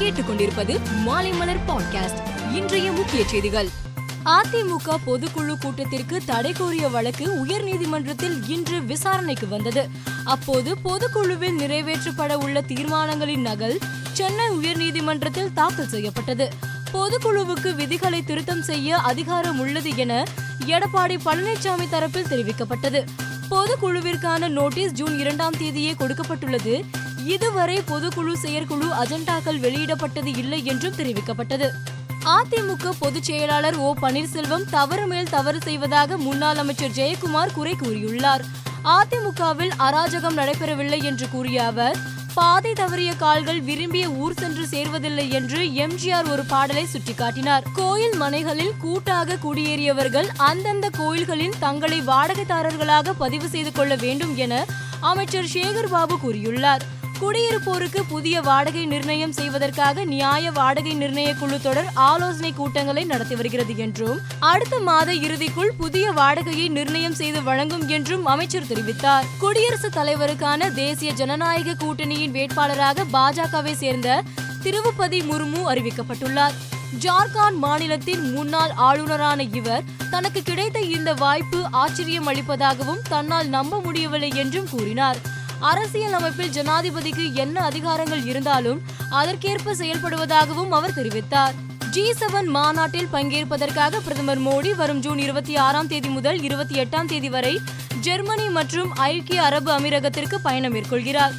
கேட்டுக்கொண்டிருப்பது மாலைமலர் பாட்காஸ்ட் இன்றைய முக்கிய செய்திகள். அதிமுக பொதுக்குழு கூட்டத்திற்கு தடை கோரிய வழக்கு உயர்நீதிமன்றத்தில் இன்று விசாரணைக்கு வந்தது. அப்போது பொதுக்குழுவில் நிறைவேற்றப்பட உள்ள தீர்மானங்களின் நகல் சென்னை உயர்நீதிமன்றத்தில் தாக்கல் செய்யப்பட்டது. பொதுக்குழுவுக்கு விதிகளை திருத்தம் செய்ய அதிகாரம் உள்ளது என எடப்பாடி பழனிசாமி தரப்பில் தெரிவிக்கப்பட்டது. பொதுக்குழுவிற்கான நோட்டீஸ் ஜூன் இரண்டாம் தேதியே கொடுக்கப்பட்டுள்ளது. இதுவரை பொதுக்குழு செயற்குழு அஜெண்டாக்கள் வெளியிடப்பட்டது இல்லை என்றும் தெரிவிக்கப்பட்டது. அதிமுக பொதுச் செயலாளர் ஓ. பன்னீர்செல்வம் தவறு மேல் தவறு செய்வதாக முன்னாள் அமைச்சர் ஜெயக்குமார் குறை கூறியுள்ளார். அதிமுகவில் அராஜகம் நடைபெறவில்லை என்று கூறிய அவர் பாதை தவறிய கால்கள் விரும்பிய ஊர் சென்று சேர்வதில்லை என்று எம்ஜிஆர் ஒரு பாடலை சுட்டிக்காட்டினார். கோயில் மனைகளில் கூட்டாக குடியேறியவர்கள் அந்தந்த கோயில்களின் தங்களை வாடகைதாரர்களாக பதிவு செய்து கொள்ள வேண்டும் என அமைச்சர் சேகர் பாபு கூறியுள்ளார். குடியிருப்போருக்கு புதிய வாடகை நிர்ணயம் செய்வதற்காக நியாய வாடகை நிர்ணய குழு தொடர் ஆலோசனை கூட்டங்களை நடத்தி வருகிறது என்றும் அடுத்த மாத இறுதிக்குள் புதிய வாடகையை நிர்ணயம் செய்து வழங்கும் என்றும் அமைச்சர் தெரிவித்தார். குடியரசுத் தலைவருக்கான தேசிய ஜனநாயக கூட்டணியின் வேட்பாளராக பாஜகவை சேர்ந்த திருவுபதி முர்மு அறிவிக்கப்பட்டுள்ளார். ஜார்க்கண்ட் மாநிலத்தின் முன்னாள் ஆளுநரான இவர் தனக்கு கிடைத்த இந்த வாய்ப்பு ஆச்சரியம் அளிப்பதாகவும் தன்னால் நம்ப முடியவில்லை என்றும் கூறினார். அரசியல் அமைப்பில் ஜனாதிபதிக்கு என்ன அதிகாரங்கள் இருந்தாலும் அதற்கேற்ப செயல்படுவதாகவும் அவர் தெரிவித்தார். ஜி செவன் மாநாட்டில் பங்கேற்பதற்காக பிரதமர் மோடி வரும் ஜூன் இருபத்தி ஆறாம் தேதி முதல் இருபத்தி எட்டாம் தேதி வரை ஜெர்மனி மற்றும் ஐக்கிய அரபு அமீரகத்திற்கு பயணம் மேற்கொள்கிறார்.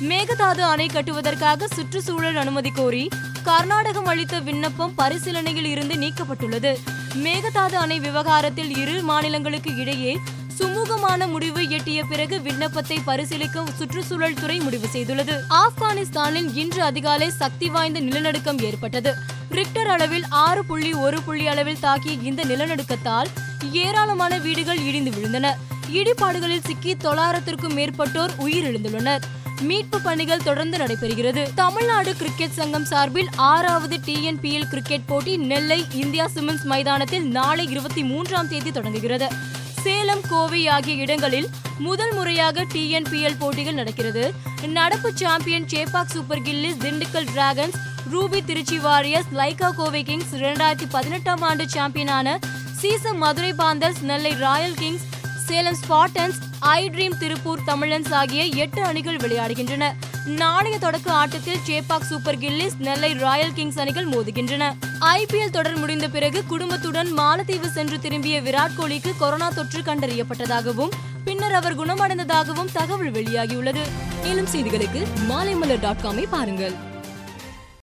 மேகதாது அணை கட்டுவதற்காக சுற்றுச்சூழல் அனுமதி கோரி கர்நாடகம் அளித்த விண்ணப்பம் பரிசீலனையில் இருந்து நீக்கப்பட்டுள்ளது. மேகதாது அணை விவகாரத்தில் இரு மாநிலங்களுக்கு இடையே சுமூகமான முடிவு எட்டிய பிறகு விண்ணப்பத்தை பரிசீலிக்க சுற்றுச்சூழல் துறை முடிவு செய்துள்ளது. ஆப்கானிஸ்தானில் இன்று அதிகாலை சக்தி வாய்ந்த நிலநடுக்கம் ஏற்பட்டது. ரிக்டர் அளவில் ஆறு புள்ளி ஒரு புள்ளி அளவில் தாக்கிய இந்த நிலநடுக்கத்தால் ஏராளமான வீடுகள் இடிந்து விழுந்தன. இடிபாடுகளில் சிக்கி தொள்ளாயிரத்திற்கும் மேற்பட்டோர் உயிரிழந்துள்ளனர். மீட்பு பணிகள் தொடர்ந்து நடைபெறுகிறது. தமிழ்நாடு கிரிக்கெட் சங்கம் சார்பில் ஆறாவது டிஎன்பிஎல் கிரிக்கெட் போட்டி நெல்லை இந்தியா சிமெண்ட்ஸ் மைதானத்தில் நாளை இருபத்தி மூன்றாம் தேதி தொடங்குகிறது. சேலம் கோவை ஆகிய இடங்களில் முதல் முறையாக டிஎன்பிஎல் போட்டிகள் நடக்கிறது. நடப்பு champion Chepauk super gillies Dindigul dragons ruby Trichy warriors Lyca Kovai kings இரண்டாயிரத்தி பதினெட்டாம் ஆண்டு சாம்பியனான Siechem Madurai panthers Nellai royal kings Salem spartans I dream Tiruppur Tamizhans ஆகிய எட்டு அணிகள் விளையாடுகின்றன. நாளைய தொடக்க ஆட்டத்தில் Chepauk super gillies Nellai royal kings அணிகள் மோதுகின்றன. ஐபிஎல் தொடர் முடிந்த பிறகு குடும்பத்துடன் மாலத்தீவு சென்று திரும்பிய விராட் கோலிக்கு கொரோனா தொற்று கண்டறியப்பட்டதாகவும் பின்னர் அவர் குணமடைந்ததாகவும் தகவல் வெளியாகியுள்ளது. மேலும் செய்திகளுக்கு மாலைமலர் டாட் காமை பாருங்கள்.